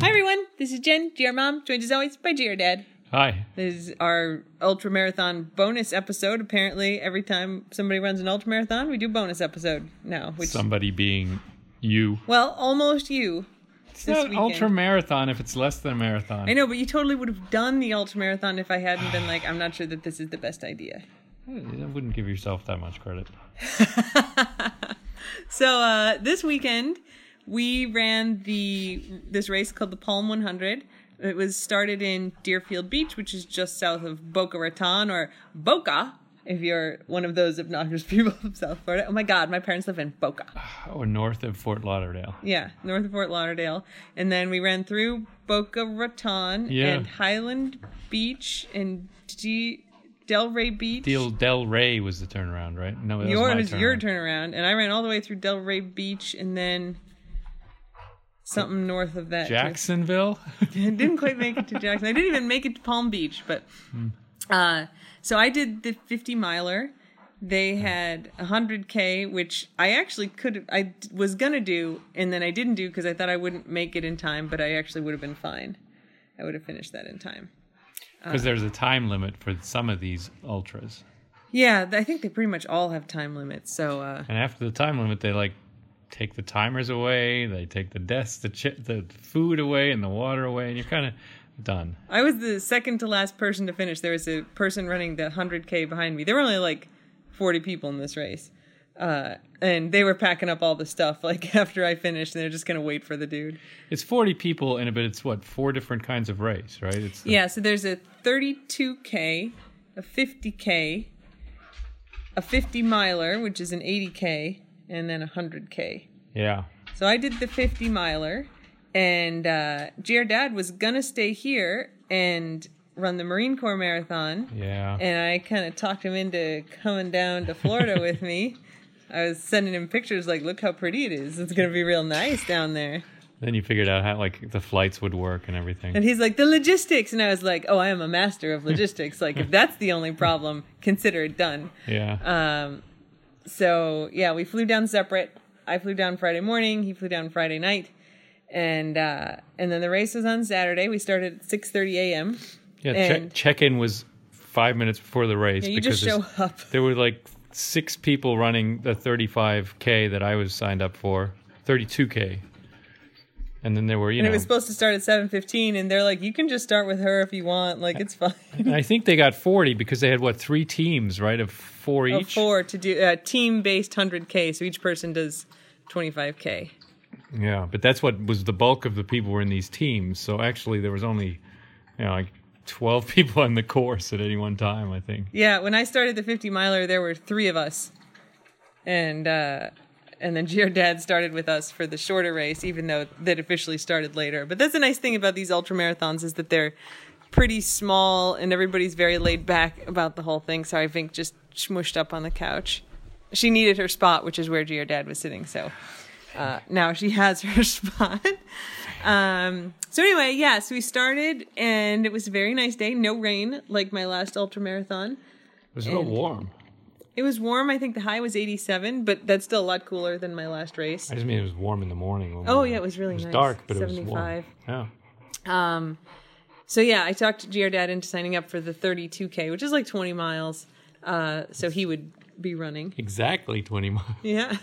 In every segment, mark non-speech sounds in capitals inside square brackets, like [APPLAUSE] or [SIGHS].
Hi everyone, this is Jen, GR Mom, joined as always by GR Dad. Hi. This is our ultra marathon bonus episode. Apparently, every time somebody runs an ultra marathon, we do bonus episode now. Which, Somebody being you. well, almost you. It's this not weekend. ultra marathon if it's less than a marathon. I know, but you totally would have done the ultra marathon if I hadn't been like, I'm not sure that this is the best idea. [SIGHS] I wouldn't give yourself that much credit. [LAUGHS] So uh, this weekend we ran the this race called the Palm 100. It was started in Deerfield Beach, which is just south of Boca Raton or Boca. If you're one of those obnoxious [LAUGHS] people from South Florida, oh my God, my parents live in Boca. [SIGHS] Or north of Fort Lauderdale. Yeah, north of Fort Lauderdale, and then we ran through Boca Raton Yeah. and Highland Beach and D- Delray Beach. Del Delray was the turnaround, right? No, that was my Yours, your turnaround. turnaround, and I ran all the way through Delray Beach and then something north of that. Jacksonville. [LAUGHS] Didn't quite make it to Jackson. I didn't even make it to Palm Beach, but uh, so I did the 50 miler. They had 100k, which I actually could I was gonna do, and then I didn't do because I thought I wouldn't make it in time, but I actually would have been fine. I would have finished that in time. Because there's a time limit for some of these ultras, Yeah, I think they pretty much all have time limits. So uh, and after the time limit, they like take the timers away, they take the desks, the chi- the food away, and the water away, and you're kind of done. I was the second to last person to finish. There was a person running the 100K behind me. There were only like 40 people in this race. Uh, and they were packing up all the stuff [LAUGHS] like after I finished, and they're just going to wait for the dude. It's 40 people in it, but it's what four different kinds of race, right? It's the- Yeah, so there's a 32K, a 50K, a 50 miler, which is an 80K, and then a 100K. yeah. So I did the 50 miler, and uh, GR Dad was going to stay here and run the Marine Corps Marathon. Yeah. and I kind of talked him into coming down to Florida [LAUGHS] with me. I was sending him pictures like, look how pretty it is. It's gonna be real nice down there. Then you figured out how like the flights would work and everything. And he's like, the logistics, and I was like, oh, I am a master of logistics. like, if that's the only problem, consider it done. [LAUGHS] yeah. Um, so yeah, we flew down separate. I flew down Friday morning. He flew down Friday night, and uh, and then the race was on Saturday. We started at six thirty a.m. yeah. Check check in was five minutes before the race Yeah, you because just show up. there were like six people running the 35k that I was signed up for, 32k, and then there were you And know. it was supposed to start at seven fifteen, and they're like, you can just start with her if you want. Like, it's fine. I think they got 40 because they had what three teams, right? Of four Of each. four to do a team based 100k so each person does 25k Yeah, but that's what was the bulk of the people were in these teams. So actually, there was only, you know, like 12 [LAUGHS] people on the course at any one time. I think. yeah when i started the 50 miler there were three of us and uh and then GR Dad started with us for the shorter race, even though that officially started later. But that's the nice thing about these ultra marathons is that they're pretty small and everybody's very laid back about the whole thing. So I think just smushed up on the couch. She needed her spot, which is where GR Dad was sitting. So uh, now she has her [LAUGHS] spot. Um, so anyway, yeah, so we started and it was a very nice day. No rain like my last ultra marathon. It was real And- warm. It was warm. I think the high was 87, but that's still a lot cooler than my last race. I just mean it was warm in the morning. when we Oh, were- yeah, it was really It was nice. dark, but it was warm. Yeah. Um, so yeah, I talked GR Dad into signing up for the 32k, which is like 20 miles. Uh, so he would be running. Exactly 20 miles. [LAUGHS] Yeah,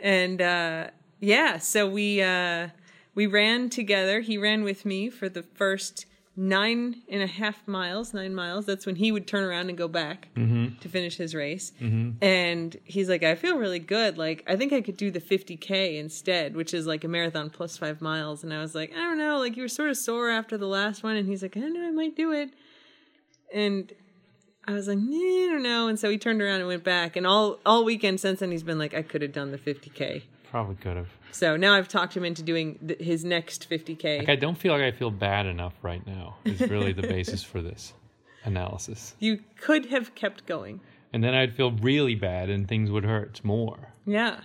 and uh, yeah, so we uh, we ran together. He ran with me for the first nine and a half miles. Nine miles. That's when he would turn around and go back mm-hmm. to finish his race. Mm-hmm. And he's like, "I feel really good. Like, I think I could do the 50k instead, which is like a marathon plus five miles." And I was like, "I don't know. Like, you were sort of sore after the last one." And he's like, "I don't know. I might do it." And I was like, nah, I don't know. And so he turned around and went back. And all all weekend since then, he's been like, I could have done the 50k. Probably could have. So now I've talked him into doing th- his next 50k. Like, I don't feel like I feel bad enough right now. Is really the basis for this analysis. [LAUGHS] You could have kept going. And then I'd feel really bad, and things would hurt more. Yeah,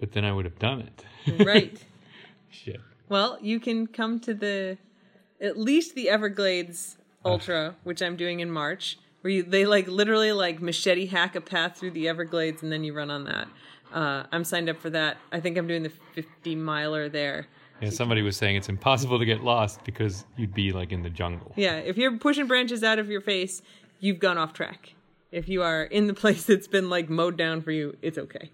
But then I would have done it. [LAUGHS] right. Shit. well, you can come to the at least the Everglades Ultra, which I'm doing in March, where you they like literally like machete hack a path through the Everglades and then you run on that. Uh, I'm signed up for that. I think I'm doing the 50 miler there. Yeah, somebody was saying it's impossible to get lost because you'd be like in the jungle. Yeah, if you're pushing branches out of your face, you've gone off track. If you are in the [LAUGHS] place that's been like mowed down for you, it's okay.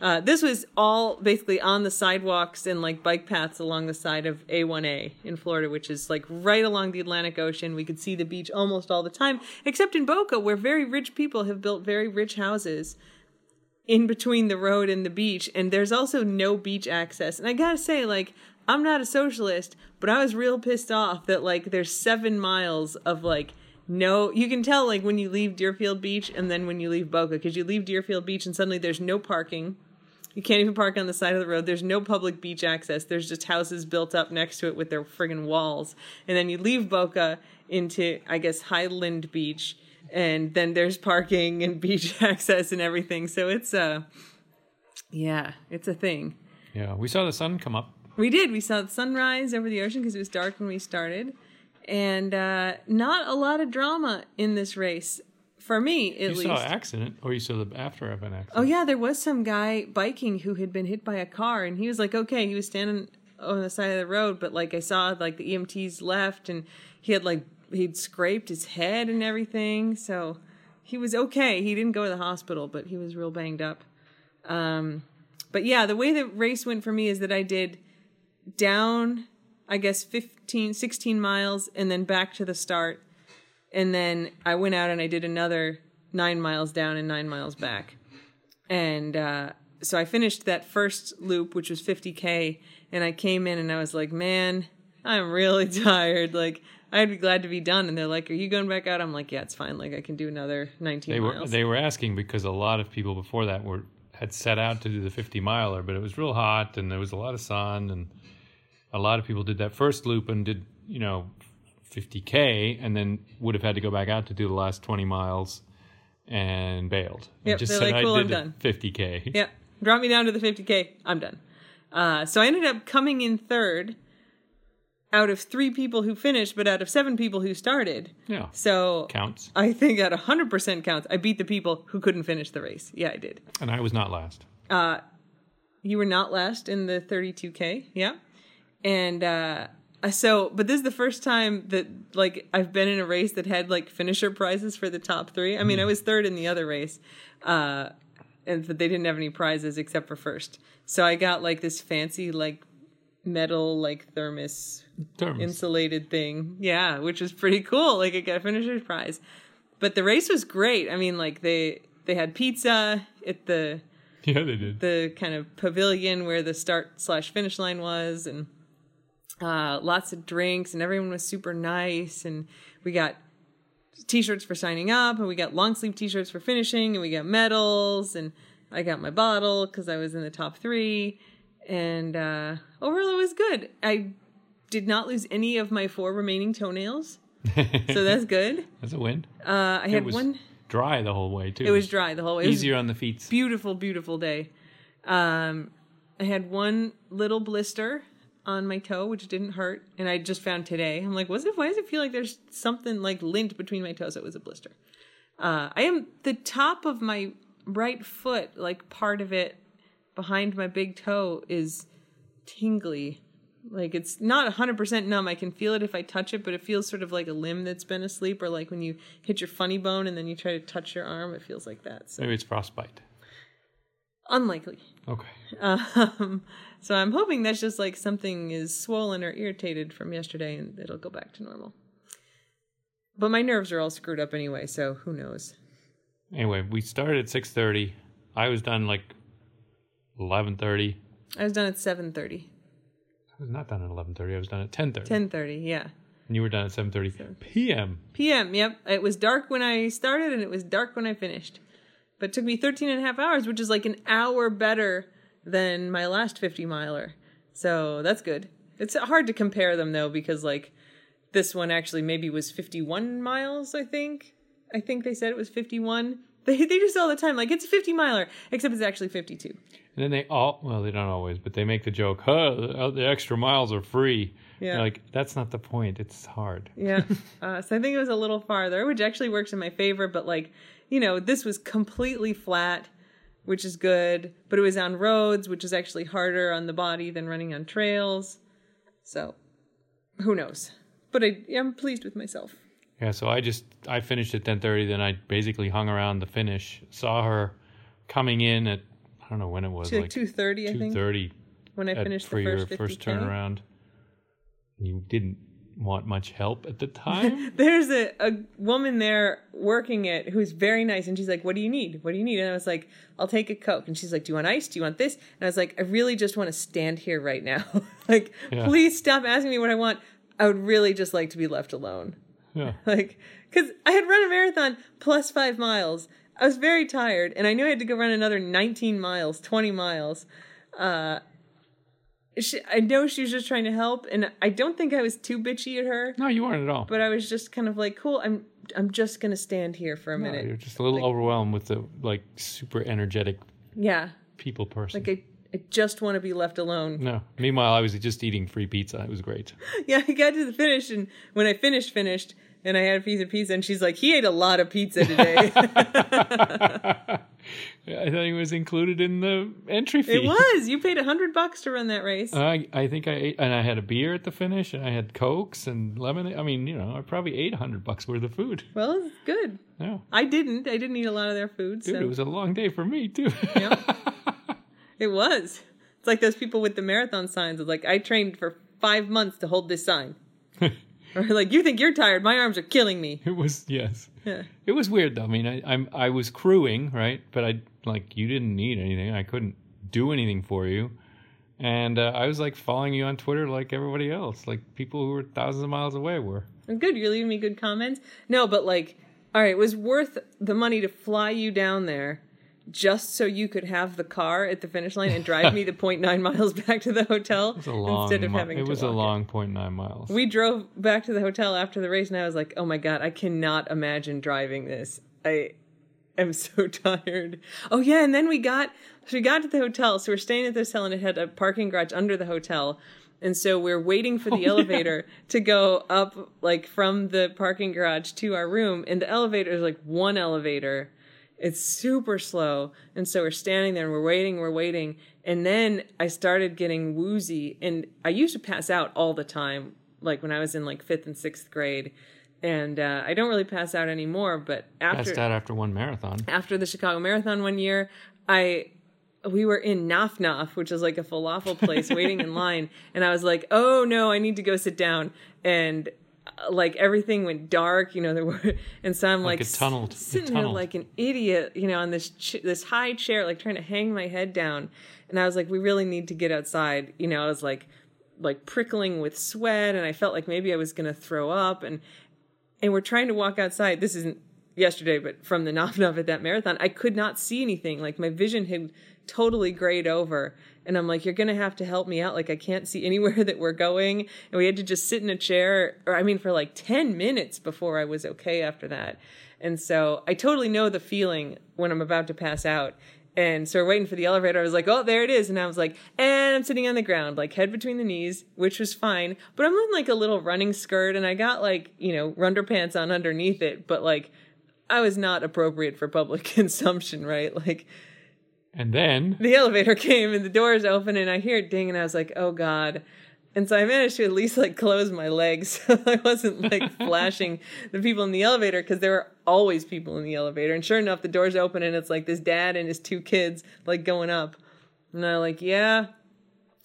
Uh, this was all basically on the sidewalks and like bike paths along the side of A1A in Florida, which is like right along the Atlantic Ocean. We could see the beach almost all the time, except in Boca, where very rich people have built very rich houses in between the road and the beach. And there's also no beach access. And I gotta say, like, I'm not a socialist, but I was real pissed off that like there's seven miles of like no you can tell like when you leave deerfield beach and then when you leave boca because you leave deerfield beach and suddenly there's no parking you can't even park on the side of the road there's no public beach access there's just houses built up next to it with their friggin' walls and then you leave boca into i guess highland beach and then there's parking and [LAUGHS] beach access and everything so it's uh yeah it's a thing Yeah, we saw the sun come up. we did. We saw the sunrise over the ocean because it was dark when we started, and uh, not a lot of drama in this race for me, at You least. You saw an accident, or you saw the after of an accident. Oh yeah, there was some guy biking who had been hit by a car, and he was like, okay, he was standing on the side of the road, but like I saw like the EMTs left, and he had like he'd scraped his head and everything, so he was okay. He didn't go to the hospital, but he was real banged up. Um, but yeah, the way the race went for me is that I did down, I guess 15, 16 miles, and then back to the start, and then I went out and I did another nine miles down and nine miles back. And uh, so I finished that first loop, which was 50K, and I came in and I was like, man, I'm really [LAUGHS] tired. Like, I'd be glad to be done. And they're like, are you going back out? I'm like, yeah, it's fine. Like, I can do another 19 They were miles. they were asking because a lot of people before that were had set out to do the 50 miler, but it was real hot and there was a lot of sun and a lot of people did that first loop and did you know 50k and then would have had to go back out to do the last 20 miles and bailed. And Yep, they're like, "Cool, I I'm done." 50k. yeah, drop me down to the 50K. I'm done. Uh, so I ended up coming in third out of three people who finished, but out of seven people who started. Yeah, So counts. I think at 100% counts, I beat the people who couldn't finish the race. Yeah, I did. And I was not last. Uh, You were not last in the 32K. Yeah. And uh, so, but this is the first time that like I've been in a race that had like finisher prizes for the top three. I mean, I was third in the other race. Uh, and but they didn't have any prizes except for first. So I got like this fancy like metal like thermos Terms. insulated thing. Yeah, which was pretty cool. Like I got a finisher's prize. But the race was great. I mean, like they they had pizza at the [LAUGHS] yeah, they did. the kind of pavilion where the start slash finish line was, and uh, lots of drinks, and everyone was super nice. And we got t-shirts for signing up, and we got long sleeve t-shirts for finishing, and we got medals, and I got my bottle because I was in the top three. And uh, overall, it was good. I did not lose any of my four remaining toenails, [LAUGHS] so that's good. That's a win. Uh, I it had was one. dry the whole way too. It was dry the whole way. It easier on the feet. beautiful, beautiful day. Um, I had one little blister on my toe, which didn't hurt, and I just found today. I'm like, what's it? Why does it feel like there's something like lint between my toes? It was a blister. Uh, I am the top of my right foot, like part of it behind my big toe, is tingly. Like it's not 100% numb. I can feel it if I touch it, but it feels sort of like a limb that's been asleep, or like when you hit your funny bone and then you try to touch your arm, it feels like that. So Maybe it's frostbite. unlikely. Okay. Um, [LAUGHS] so I'm hoping that's just like something is swollen or irritated from yesterday and it'll go back to normal. But my nerves are all screwed up anyway, so who knows? Anyway, we started at six thirty. I was done like eleven thirty. I was done at 7:30. I was not done at eleven thirty. I was done at ten thirty. 10:30, yeah. And you were done at seven thirty p.m. PM, yep. It was dark when I started and it was dark when I finished. But it took me 13 and a half hours, which is like an hour better than my last 50 miler. So that's good. It's hard to compare them though because like this one actually maybe was 51 miles, I think. I think they said it was 51. They they do this all the time like it's a 50 miler except it's actually 52. And then they all well, they don't always, but they make the joke, "Huh, the- the extra miles are free." Yeah. Like that's not the point. It's hard. [LAUGHS] Yeah. uh, so I think it was a little farther, which actually works in my favor. But like, you know, this was completely flat which is good. But it was on roads, which is actually harder on the body than running on trails. So, who knows? But I, I'm pleased with myself. Yeah, so I just I finished at ten thirty. Then I basically hung around the finish. Saw her coming in at I don't know when it was, To like two thirty, I think, thirty when I finished for the your first 50K. first turnaround. You didn't want much help at the [LAUGHS] time. There's a, a woman there working it who's very nice, and she's like, "What do you need? What do you need?" And I was like, "I'll take a coke." And she's like, "Do you want ice? Do you want this?" And I was like, "I really just want to stand here right now. [LAUGHS] like, Yeah. please stop asking me what I want. I would really just like to be left alone." Yeah. [LAUGHS] like because i had run a marathon plus five miles i was very tired and i knew i had to go run another 19 miles 20 miles uh she, i know she was just trying to help and i don't think i was too bitchy at her No, you weren't at all. but i was just kind of like cool i'm i'm just gonna stand here for a No, minute you're just a little overwhelmed with the like super energetic yeah people person. like i, I just want to be left alone no. Meanwhile, I was just eating free pizza. It was great. [LAUGHS] yeah i got to the finish and when i finished finished and i had a piece of pizza and she's like he ate a lot of pizza today [LAUGHS] I think it was included in the entry fee. It was. You paid a hundred bucks to run that race. I I think I ate, and I had a beer at the finish, and I had cokes and lemonade. I mean, you know, I probably ate a hundred bucks worth of food. well, it's good. Yeah, I didn't. I didn't eat a lot of their food. dude, so it was a long day for me too. [LAUGHS] it was. It's like those people with the marathon signs. It's like I trained for five months to hold this sign. [LAUGHS] or like you think you're tired? My arms are killing me. it was yes. Yeah. It was weird though. I mean, I I'm I was crewing right, but I like you didn't need anything. I couldn't do anything for you, and uh, I was like following you on Twitter like everybody else, like people who were thousands of miles away were. Good. You're leaving me good comments. No, but like, all right, it was worth the money to fly you down there. Just so you could have the car at the finish line and drive me the [LAUGHS] 0.9 miles back to the hotel It was a long. instead of mi- having it was a it. long point nine miles. We drove back to the hotel after the race, and I was like, "Oh my god, I cannot imagine driving this. I am so [LAUGHS] tired." Oh yeah, and then we got so we got to the hotel. So we're staying at the hotel, and it had a parking garage under the hotel, and so we're waiting for the oh, elevator to go up, like from the parking garage to our room, and the elevator is like one elevator. It's super slow. And so we're standing there and we're waiting, we're waiting. And then I started getting woozy. And I used to pass out all the time, like when I was in like fifth and sixth grade. And uh, I don't really pass out anymore. But after Passed out after one marathon. after the Chicago Marathon one year, I we were in Naf Naf, which is like a falafel place, waiting in [LAUGHS] line, and I was like, "Oh no, I need to go sit down." And like everything went dark, you know. There were, [LAUGHS] and so I'm like, it tunneled. Sitting there like an idiot, you know, on this ch- this high chair, like trying to hang my head down. And I was like, "We really need to get outside," you know. I was like, like prickling with sweat, and I felt like maybe I was gonna throw up, and and we're trying to walk outside. This isn't yesterday, but from the Naf Naf at that marathon, I could not see anything. Like my vision had totally grayed over. And I'm like, you're going to have to help me out. Like I can't see anywhere [LAUGHS] that we're going. And we had to just sit in a chair, or I mean, for like 10 minutes before I was okay after that. And so I totally know the feeling when I'm about to pass out. And so we're waiting for the elevator. I was like, oh, there it is. And I was like, and I'm sitting on the ground, like head between the knees, which was fine. But I'm in like a little running skirt and I got like, you know, underpants on underneath it. But like, I was not appropriate for public [LAUGHS] consumption, right? Like, And then the elevator came and the doors open and I hear it ding and I was like, oh God. And so I managed to at least like close my legs [LAUGHS] so I wasn't like [LAUGHS] flashing the people in the elevator because there were always people in the elevator. And sure enough, the doors open and it's like this dad and his two kids like going up. And I'm like, yeah.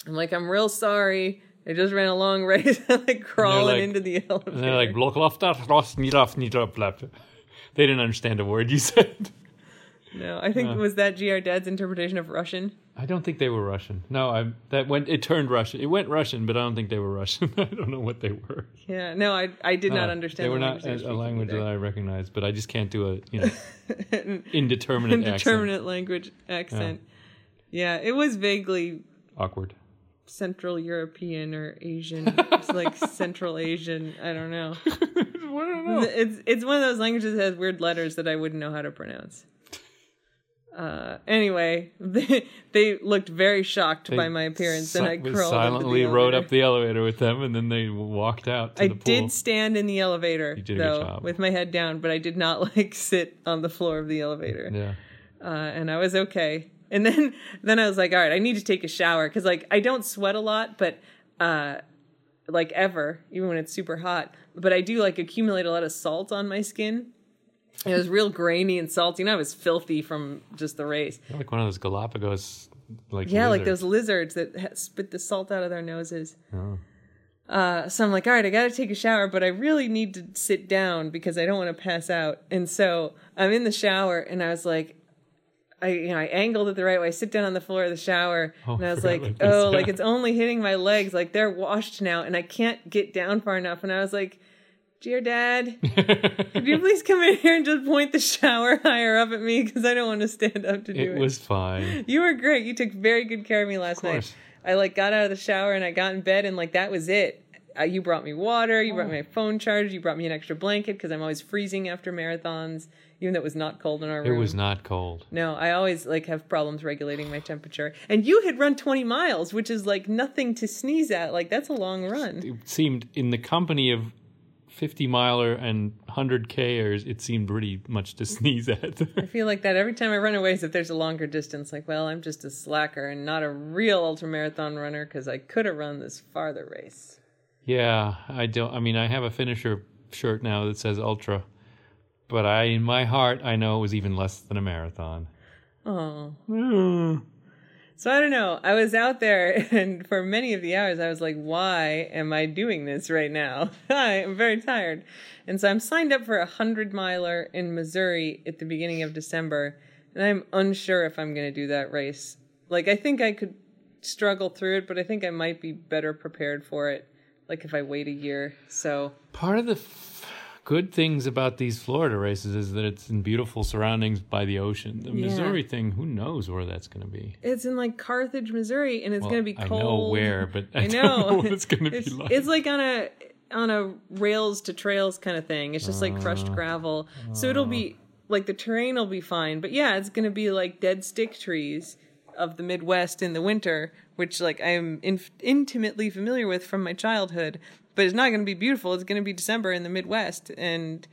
I'm like, I'm real sorry. I just ran a long [LAUGHS] race. Like crawling like- into the elevator. and they're like Ross, Nidaf, Nidaf, Lap. They didn't understand a word you said. No, I think was that GR Dad's interpretation of Russian. I don't think they were Russian. No, I that went it turned Russian. It went Russian, but I don't think they were Russian. [LAUGHS] I don't know what they were. Yeah, no, I I did not Uh, understand. They were the not language a, a language speaking that I recognize, but I just can't do a you know either. [LAUGHS] indeterminate, accent. indeterminate language accent. Yeah. it was vaguely Awkward. Central European or Asian. it's [LAUGHS] like Central Asian. I don't know. I don't know. It's it's one of those languages that has weird letters that I wouldn't know how to pronounce. Uh, anyway, [LAUGHS] they, they looked very shocked by my appearance, and I Si- crawled silently the rode up the elevator with them, and then they walked out to I the pool. did stand in the elevator You did a good though, with my head down, but I did not [LAUGHS] like sit on the floor of the elevator. Yeah. uh, and I was okay. And then [LAUGHS] then I was like, all right, I need to take a shower because like I don't sweat a lot, but uh, like ever, even when it's super hot. But I do like accumulate a lot of salt on my skin. It was real grainy and salty, and I was filthy from just the race. You're like one of those Galapagos, like Yeah, like those lizards that spit the salt out of their noses. Oh. Uh, so I'm like, all right, I got to take a shower, but I really need to sit down because I don't want to pass out. And so I'm in the shower, and I was like, I you know I angled it the right way. I sit down on the floor of the shower, Oh, and I was like, this, oh, yeah. like it's only hitting my legs, like they're washed now, and I can't get down far enough. And I was like, GR Dad, [LAUGHS] could you please come in here and just point the shower [LAUGHS] higher up at me because I don't want to stand up to do it. it was fine. You were great. You took very good care of me last night. course. I like got out of the shower and I got in bed and like that was it. Uh, you brought me water. You brought me my phone charger. You brought me an extra blanket because I'm always freezing after marathons, even though it was not cold in our room. It was not cold. No, I always like have problems regulating my temperature. And you had run 20 miles, which is like nothing to sneeze at. Like that's a long run. It seemed in the company of 50 miler and 100 kers, it seemed pretty much to [LAUGHS] sneeze at. I feel like that every time I run away. As if there's a longer distance, like, well, I'm just a slacker and not a real ultramarathon runner because I could have run this farther race. yeah, I don't. I mean, I have a finisher shirt now that says ultra, but I, in my heart, I know it was even less than a marathon. Oh. Mm. So I don't know. I was out there, [LAUGHS] and for many of the hours, I was like, "Why am I doing this right now? [LAUGHS] I am very tired." And so I'm signed up for a hundred miler in Missouri at the beginning of December, and I'm unsure if I'm going to do that race. Like, I think I could struggle through it, but I think I might be better prepared for it. Like if I wait a year. So Part of the f- good things about these Florida races is that it's in beautiful surroundings by the ocean. The Yeah. Missouri thing, who knows where that's going to be? it's in like Carthage, Missouri, and it's Well, going to be cold. I know where, but [LAUGHS] I, I know. know what it's going to be like. it's like on a on a rails to trails kind of thing. It's just like crushed Uh, gravel. So it'll be like the terrain will be fine, but yeah, it's going to be like dead stick trees of the Midwest in the winter, which like I am in- intimately familiar with from my childhood. But it's not going to be beautiful. It's going to be December in the Midwest and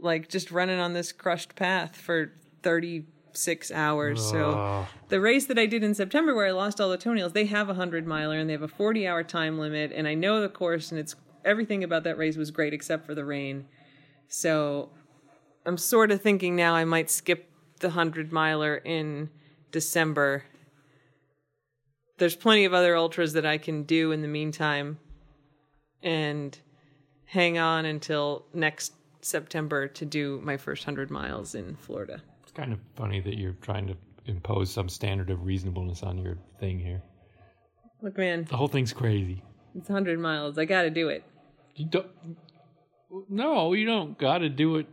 like just running on this crushed path for 36 hours. So the race that I did in September where I lost all the toenails, they have a hundred miler and they have a 40 hour time limit. And I know the course and it's everything about that race was great except for the rain. So I'm sort of thinking now I might skip the hundred miler in December. There's plenty of other ultras that I can do in the meantime and hang on until next September to do my first hundred miles in Florida. It's kind of funny that you're trying to impose some standard of reasonableness on your thing here. Look, man, The whole thing's crazy. it's 100 miles. I got to do it. You don't. No, you don't got to do it.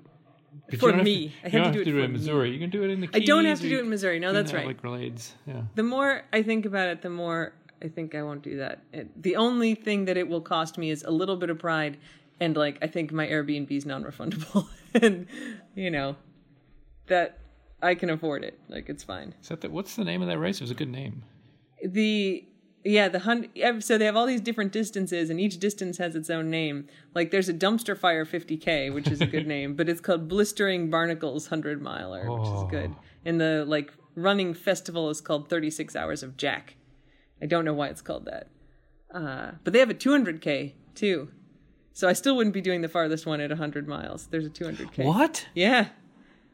For me. Have I to, have to do to do it it for in me. Missouri. You can do it in the. I don't have to do it in Missouri. No, that's right. Like. Yeah. The more I think about it, the more I think I won't do that. It, the only thing that it will cost me is a little bit of pride, and like I think my Airbnb is non-refundable, [LAUGHS] and you know that I can afford it. Like it's fine. Is that the, what's the name of that race? It was a good name. the yeah the hundred so they have all these different distances and each distance has its own name like there's a dumpster fire 50k which is a good [LAUGHS] name but it's called blistering barnacles 100 miler which is good oh. and the like running festival is called 36 hours of jack i don't know why it's called that uh, but they have a 200k too so i still wouldn't be doing the farthest one at 100 miles there's a 200k What? yeah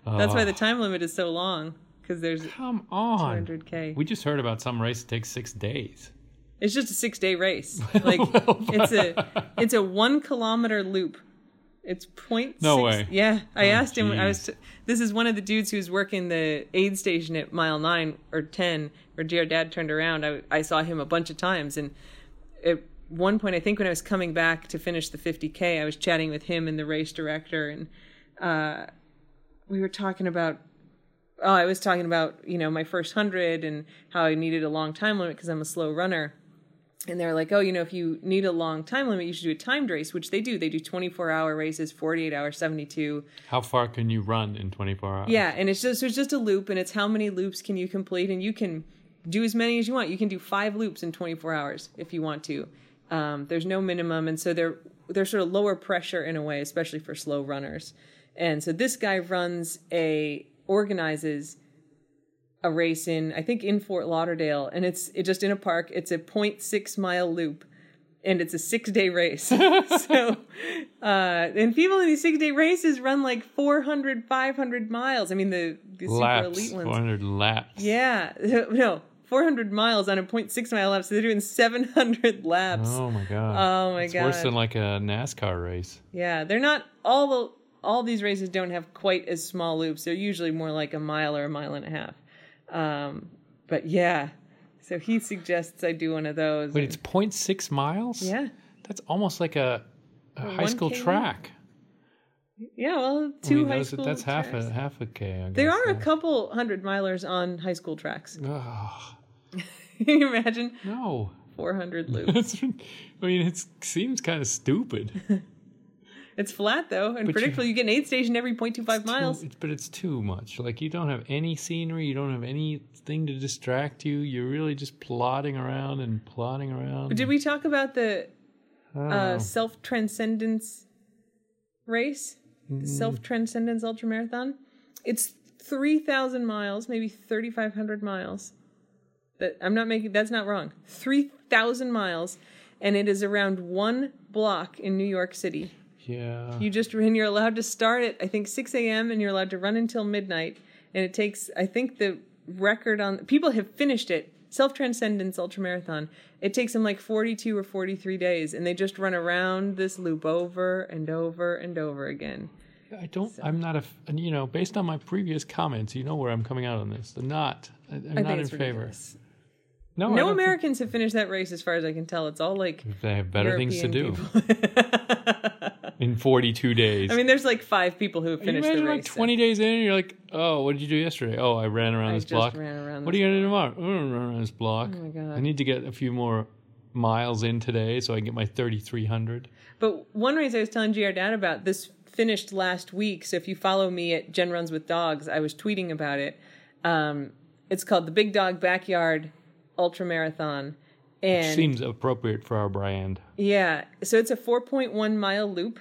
that's why Oh, the time limit is so long because there's Come on. 200k We just heard about some race that takes six days. It's just a six day race. [LAUGHS] Like it's a it's a one kilometer loop. It's point. No six- way. Yeah, I Oh, asked him. I was. T- this is one of the dudes who's working the aid station at mile nine or ten, GR Dad turned around. I I saw him a bunch of times, and at one point, I think when I was coming back to finish the 50k, I was chatting with him and the race director, and uh, we were talking about oh, I was talking about, you know, my first hundred and how I needed a long time limit because I'm a slow runner. And they're like, oh, you know, if you need a long time limit, you should do a timed race, which they do. They do 24 hour races, 48 hours, 72. How far can you run in 24 hours? Yeah, and it's just there's just a loop, and it's how many loops can you complete, and you can do as many as you want. You can do five loops in 24 hours if you want to. Um, there's no minimum, and so they're they're sort of lower pressure in a way, especially for slow runners. And so this guy runs a organizes a race in I think in Fort Lauderdale, and it's it just in a park. It's a 0.6 mile loop, and it's a six day race. [LAUGHS] [LAUGHS] so, uh, and people in these six day races run like 400, 500 miles. I mean the the super laps, elite ones. 400 laps. Yeah, [LAUGHS] no, 400 miles on a 0.6 mile lap. So they're doing 700 laps. Oh my god. Oh my god. it's worse than like a NASCAR race. Yeah, they're not all the all these races don't have quite as small loops. They're usually more like a mile or a mile and a half. Um, but yeah, so he suggests I do one of those. Wait, and- it's 0.6 miles? yeah, That's almost like a, a high school track. Yeah. Well, I two mean, high those- school. that's half a half a K. I There guess, are a couple hundred milers on high school tracks. Ugh, [LAUGHS] Can you imagine no. 400 [LAUGHS] loops? I mean, it seems kind of stupid. [LAUGHS] it's flat though, and But you- predictable. You, get an aid station every 0.25 miles. Too, it's, but it's too much. Like you don't have any scenery, you don't have anything to distract you. You're really just plodding around and plodding around. Did we talk about the I uh, self transcendence race, Mm. self transcendence ultramarathon. It's three thousand miles, maybe thirty five hundred miles. That I'm not making. That's not wrong. Three thousand miles, and it is around one block in New York City. yeah. You just and you're allowed to start at I think six a.m. and you're allowed to run until midnight. And it takes I think the record on people have finished it. Self Transcendence Ultramarathon. It takes them like 42 or 43 days, and they just run around this loop over and over and over again. I don't. I'm not a. You know, based on my previous comments, you know where I'm coming out on this. I'm not. I'm I not in favor. No, No think- Americans have finished that race, as far as I can tell. It's all like They have better things to do European. [LAUGHS] in 42 days. I mean, there's like five people who you finished the imagine race. like 20 days in, and you're like, oh, what did you do yesterday? Oh, I ran around I this just block. ran around what this are you gonna do tomorrow? I'm gonna run around this block. Oh my God. I need to get a few more miles in today so I can get my 3,300. But one race I was telling GR Dad about this finished last week. So if you follow me at Jen Runs with Dogs, I was tweeting about it. Um, it's called the Big Dog Backyard Ultra Marathon, and Seems appropriate for our brand. yeah, so it's a 4.1 mile loop,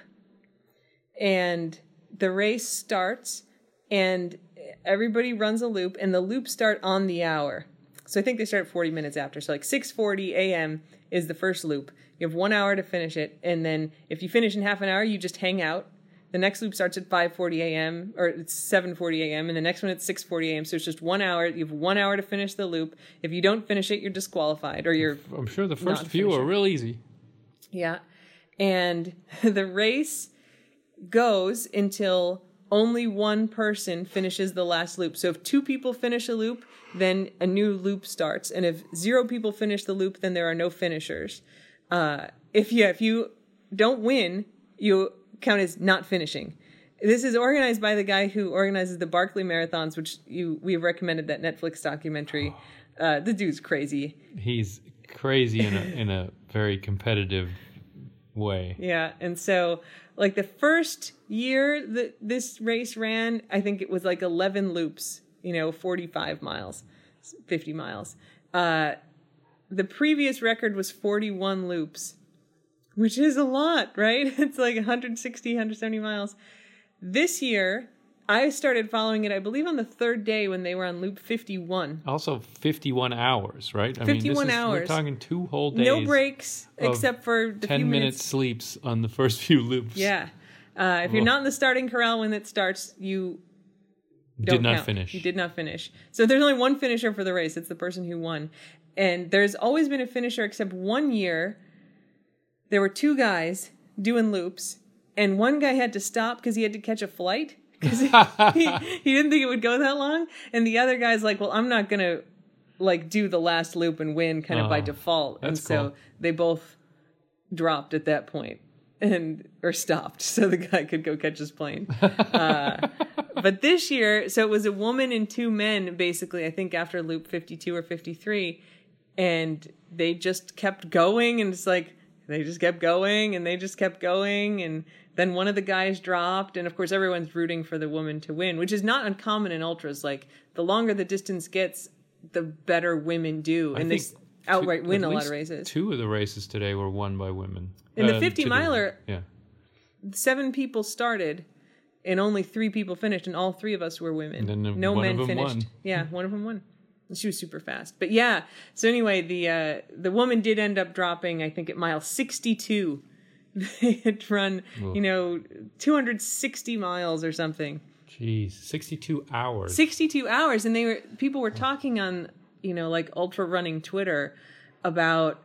and the race starts, and everybody runs a loop, and the loops start on the hour. So I think they start 40 minutes after. So like 6:40 a.m. is the first loop. You have one hour to finish it, and then if you finish in half an hour, you just hang out. The next loop starts at 5:40 a.m. or it's 7:40 a.m. and the next one at 6:40 a.m. So it's just one hour. You have one hour to finish the loop. If you don't finish it, you're disqualified or you're I'm sure the first few are real easy. yeah. And [LAUGHS] the race goes until only one person finishes the last loop. So if two people finish a loop, then a new loop starts. And if zero people finish the loop, then there are no finishers. Uh, if yeah, if you don't win, you count as not finishing. This is organized by the guy who organizes the Barkley marathons, which you we have recommended that Netflix documentary. [SIGHS] Uh, the dude's crazy. He's crazy in a in a very competitive way. Yeah, and so like the first year that this race ran, I think it was like 11 loops, you know, 45 miles, 50 miles. Uh the previous record was 41 loops, which is a lot, right? [LAUGHS] It's like 160, 170 miles. This year, I started following it, I believe, on the third day when they were on loop 51. Also, 51 hours, right? I 51 We're talking two whole days. No breaks except for the 10 few minute minutes sleeps on the [LAUGHS] first few loops. Yeah. Uh, if you're not in the starting corral when it starts, you Did not count. finish. You did not finish. So there's only one finisher for the race. It's the person who won. And there's always been a finisher, except one year, there were two guys doing loops, and one guy had to stop because he had to catch a flight because he, he, [LAUGHS] he didn't think it would go that long. And the other guy's like, "Well, I'm not gonna like do the last loop and win kind of by Oh, default." And so cool. they both dropped at that point and or stopped [LAUGHS] so the guy could go catch his plane. [LAUGHS] Uh, but this year, so it was a woman and two men basically. I think after loop 52 or 53, and they just kept going, and it's like they just kept going, and they just kept going, and then one of the guys dropped, and of course everyone's rooting for the woman to win, which is not uncommon in ultras. Like the longer the distance gets, the better women do, and they outright two- win a lot of races. Two of the races today were won by women. In the Uh, 50 miler- Yeah. seven people started and only three people finished and all three of us were women no men finished won. yeah one of them won She was super fast. But yeah, so anyway, the uh, the woman did end up dropping, I think, at mile 62. [LAUGHS] They had run, you know, 260 miles or something. Jeez, 62 hours. 62 hours and they were people were talking on, you know, like ultra running Twitter about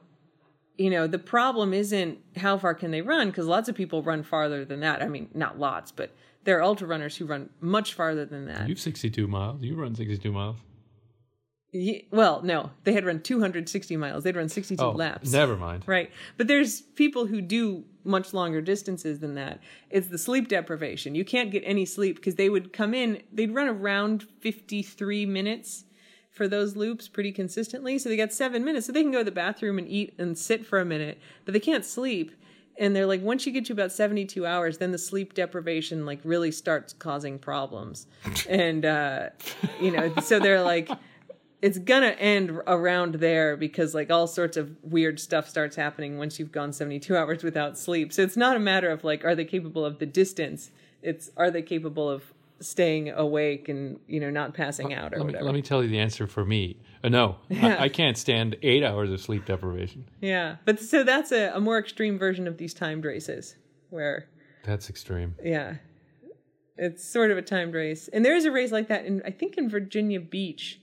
you know, the problem isn't how far can they run because lots of people run farther than that. I mean, not lots, but there are ultra runners who run much farther than that. You've 62 miles. You run 62 miles. Well, no, they had run 260 miles. They'd run 62 Oh, laps. never mind. Right. But there's people who do much longer distances than that. It's the sleep deprivation. You can't get any sleep because they would come in, they'd run around 53 minutes for those loops pretty consistently. So they got seven minutes. So they can go to the bathroom and eat and sit for a minute, but they can't sleep. And they're like, once you get to about 72 hours, then the sleep deprivation like really starts causing problems. and, uh, you know, so they're like, it's gonna end around there because like all sorts of weird stuff starts happening once you've gone 72 hours without sleep so it's not a matter of like are they capable of the distance it's are they capable of staying awake and you know not passing out or Let me, whatever let me tell you the answer for me. Uh, no, Yeah. I, I can't stand eight hours of sleep deprivation. yeah but so that's a, a more extreme version of these timed races where That's extreme. yeah it's sort of a timed race and there is a race like that in i think in virginia beach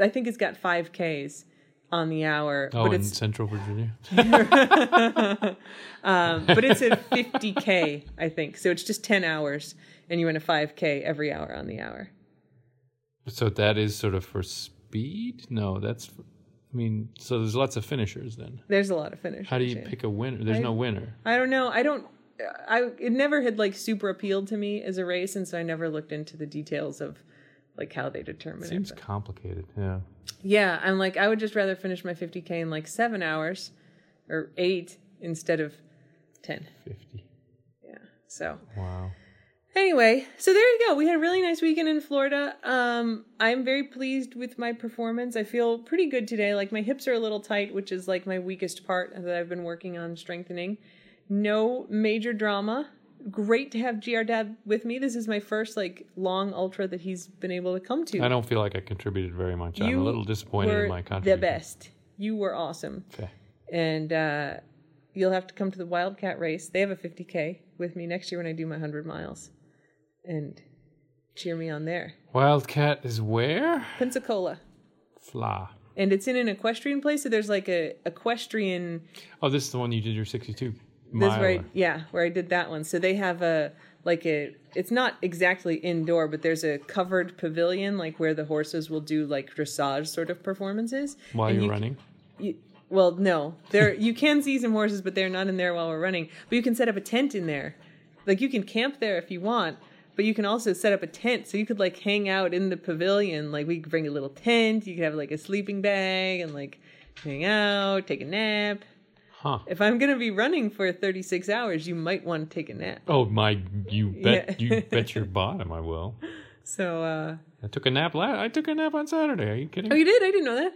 i think it's got 5ks on the hour Oh, but in it's Central Virginia. [LAUGHS] Um, but it's at 50k, I think. So it's just 10 hours, and you run a 5k every hour on the hour. So that is sort of for speed. No, that's. For, I mean, so there's lots of finishers then. There's a lot of finishers. How do you pick a winner? There's I- no winner. I don't know. I don't. I it never had like super appealed to me as a race, and so I never looked into the details of like how they determine Seems it. complicated. Yeah. yeah, I'm like I would just rather finish my 50k in like seven hours, or eight instead of 10. Fifty. Yeah. So Wow. Anyway, so there you go. We had a really nice weekend in Florida. Um, I'm very pleased with my performance. I feel pretty good today. Like my hips are a little tight, which is like my weakest part that I've been working on strengthening. No major drama. Great to have GR Dad with me. This is my first like long ultra that he's been able to come to. I don't feel like I contributed very much. I'm a little disappointed in my contribution. the best. You were awesome. Okay. And uh, you'll have to come to the Wildcat race. They have a 50K with me next year when I do my 100 miles. And cheer me on there. Wildcat is where? Pensacola. Fla. And it's in an equestrian place, so there's like a equestrian Oh, this is the one you did your 62 Mile. where I, yeah, where I did that one. So they have a like a it's not exactly indoor, but there's a covered pavilion like where the horses will do like dressage sort of performances. While And you're you- running. You, well, no, there you can see some horses, but they're not in there while we're running. But you can set up a tent in there, like you can camp there if you want. But you can also set up a tent, so you could like hang out in the pavilion. Like we could bring a little tent. You could have like a sleeping bag and like hang out, take a nap. Huh. If I'm gonna be running for 36 hours, you might want to take a nap. Oh my! You [LAUGHS] bet. Yeah. you bet your bottom. I will. So, uh, I took a nap. La- I took a nap on Saturday. Are you kidding? oh, you did? I didn't know that.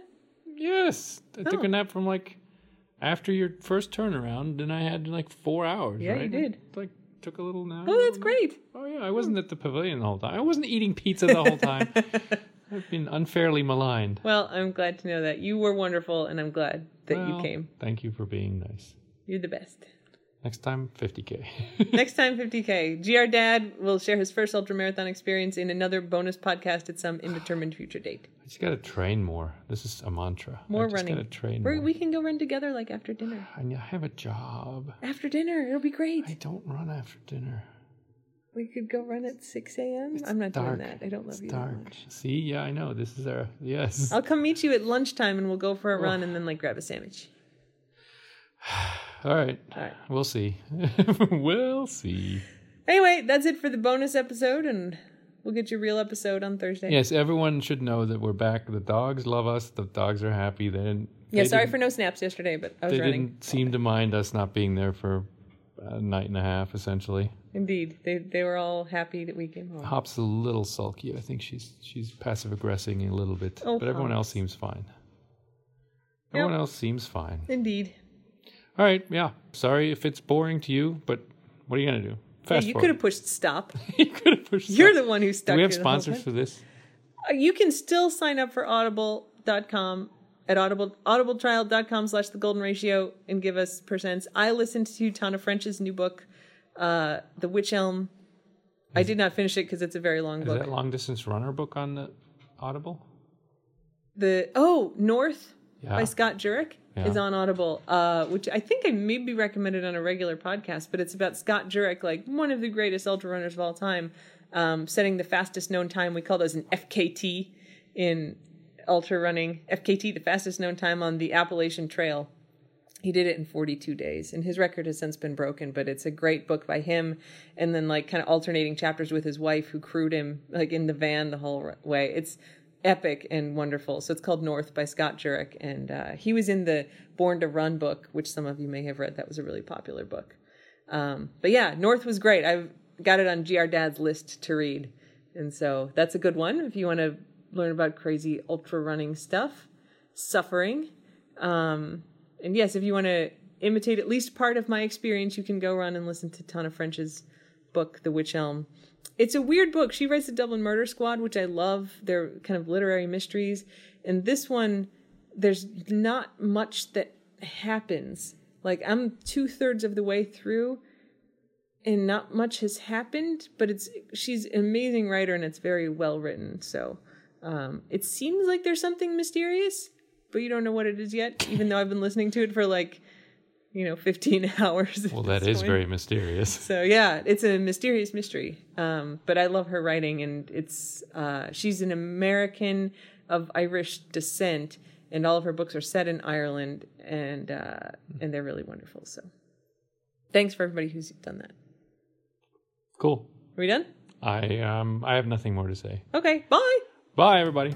yes, I took Oh. a nap from like after your first turnaround, and I had like four hours. Yeah, you did. I, like took a little nap. Oh, that's great. Oh yeah, I wasn't at the pavilion the whole time. I wasn't eating pizza the whole time. [LAUGHS] I've been unfairly maligned. Well, I'm glad to know that you were wonderful, and I'm glad that you came. Thank you for being nice. You're the best. Next time, 50k. [LAUGHS] Next time, 50K. GR Dad will share his first ultramarathon experience in another bonus podcast at some indeterminate future date. I just gotta train more. This is a mantra. More I just running. Gotta train We're, more. we can go run together like after dinner. [SIGHS] I have a job. After dinner, it'll be great. I don't run after dinner. We could go run at 6 a.m. It's I'm not dark. doing that. I don't love it's you dark. that much. See, yeah, I know. This is our yes. I'll come meet you at lunchtime and we'll go for a oh. run and then like grab a sandwich. [SIGHS] All right. All right. We'll see. [LAUGHS] we'll see. Anyway, that's it for the bonus episode, and we'll get your real episode on Thursday. Yes, everyone should know that we're back. The dogs love us. The dogs are happy. They didn't. Yeah, sorry for no snaps yesterday, but I was They running. didn't seem to mind us not being there for a night and a half, essentially. Indeed, they they were all happy that we came home. Hop's a little sulky. I think she's she's passive aggressing a little bit, Oh, but everyone else seems fine. Everyone else seems fine. Indeed, All right, yeah. Sorry if it's boring to you, but what are you gonna do? yeah, Fast you forward. could have pushed stop. [LAUGHS] you could have pushed. You're stop. the one who stuck. Do we have here the whole sponsors for this? Uh, You can still sign up for audible.com at audible audibletrial.com slash the golden ratio and give us percents. I listened to Tana French's new book, uh, The Witch Elm. I did not finish it because it's a very long Is book. that long distance runner book on the Audible? the oh North Yeah. by Scott Jurek Yeah. is on Audible, uh, which I think I maybe recommended on a regular podcast, but it's about Scott Jurek, like one of the greatest ultra runners of all time, um, setting the fastest known time. We call those an FKT in ultra running. FKT, the fastest known time on the Appalachian Trail. He did it in 42 days, and his record has since been broken. But it's a great book by him, and then like kind of alternating chapters with his wife, who crewed him like in the van the whole way. It's epic and wonderful. So it's called North by Scott Jurek, and uh, he was in the Born to Run book, which some of you may have read. That was a really popular book. Um, but yeah, North was great. I've got it on GR Dad's list to read, and so that's a good one if you want to learn about crazy ultra running stuff, suffering. Um, and yes, if you want to imitate at least part of my experience, you can go run and listen to Tana French's book, The Witch Elm. It's a weird book. She writes the Dublin Murder Squad, which I love. They're kind of literary mysteries. And this one, there's not much that happens. Like, I'm two thirds of the way through, and not much has happened, but it's she's an amazing writer and it's very well written. So um, it seems like there's something mysterious, but you don't know what it is yet, even though I've been listening to it for like, you know, 15 [LAUGHS] hours. Well, that is point. very mysterious. So yeah, it's a mysterious mystery. Um, but I love her writing, and it's uh, she's an American of Irish descent, and all of her books are set in Ireland, and uh, and they're really wonderful. So thanks for everybody who's done that. Cool. Are we done? I um I have nothing more to say. Okay, bye. Bye, everybody.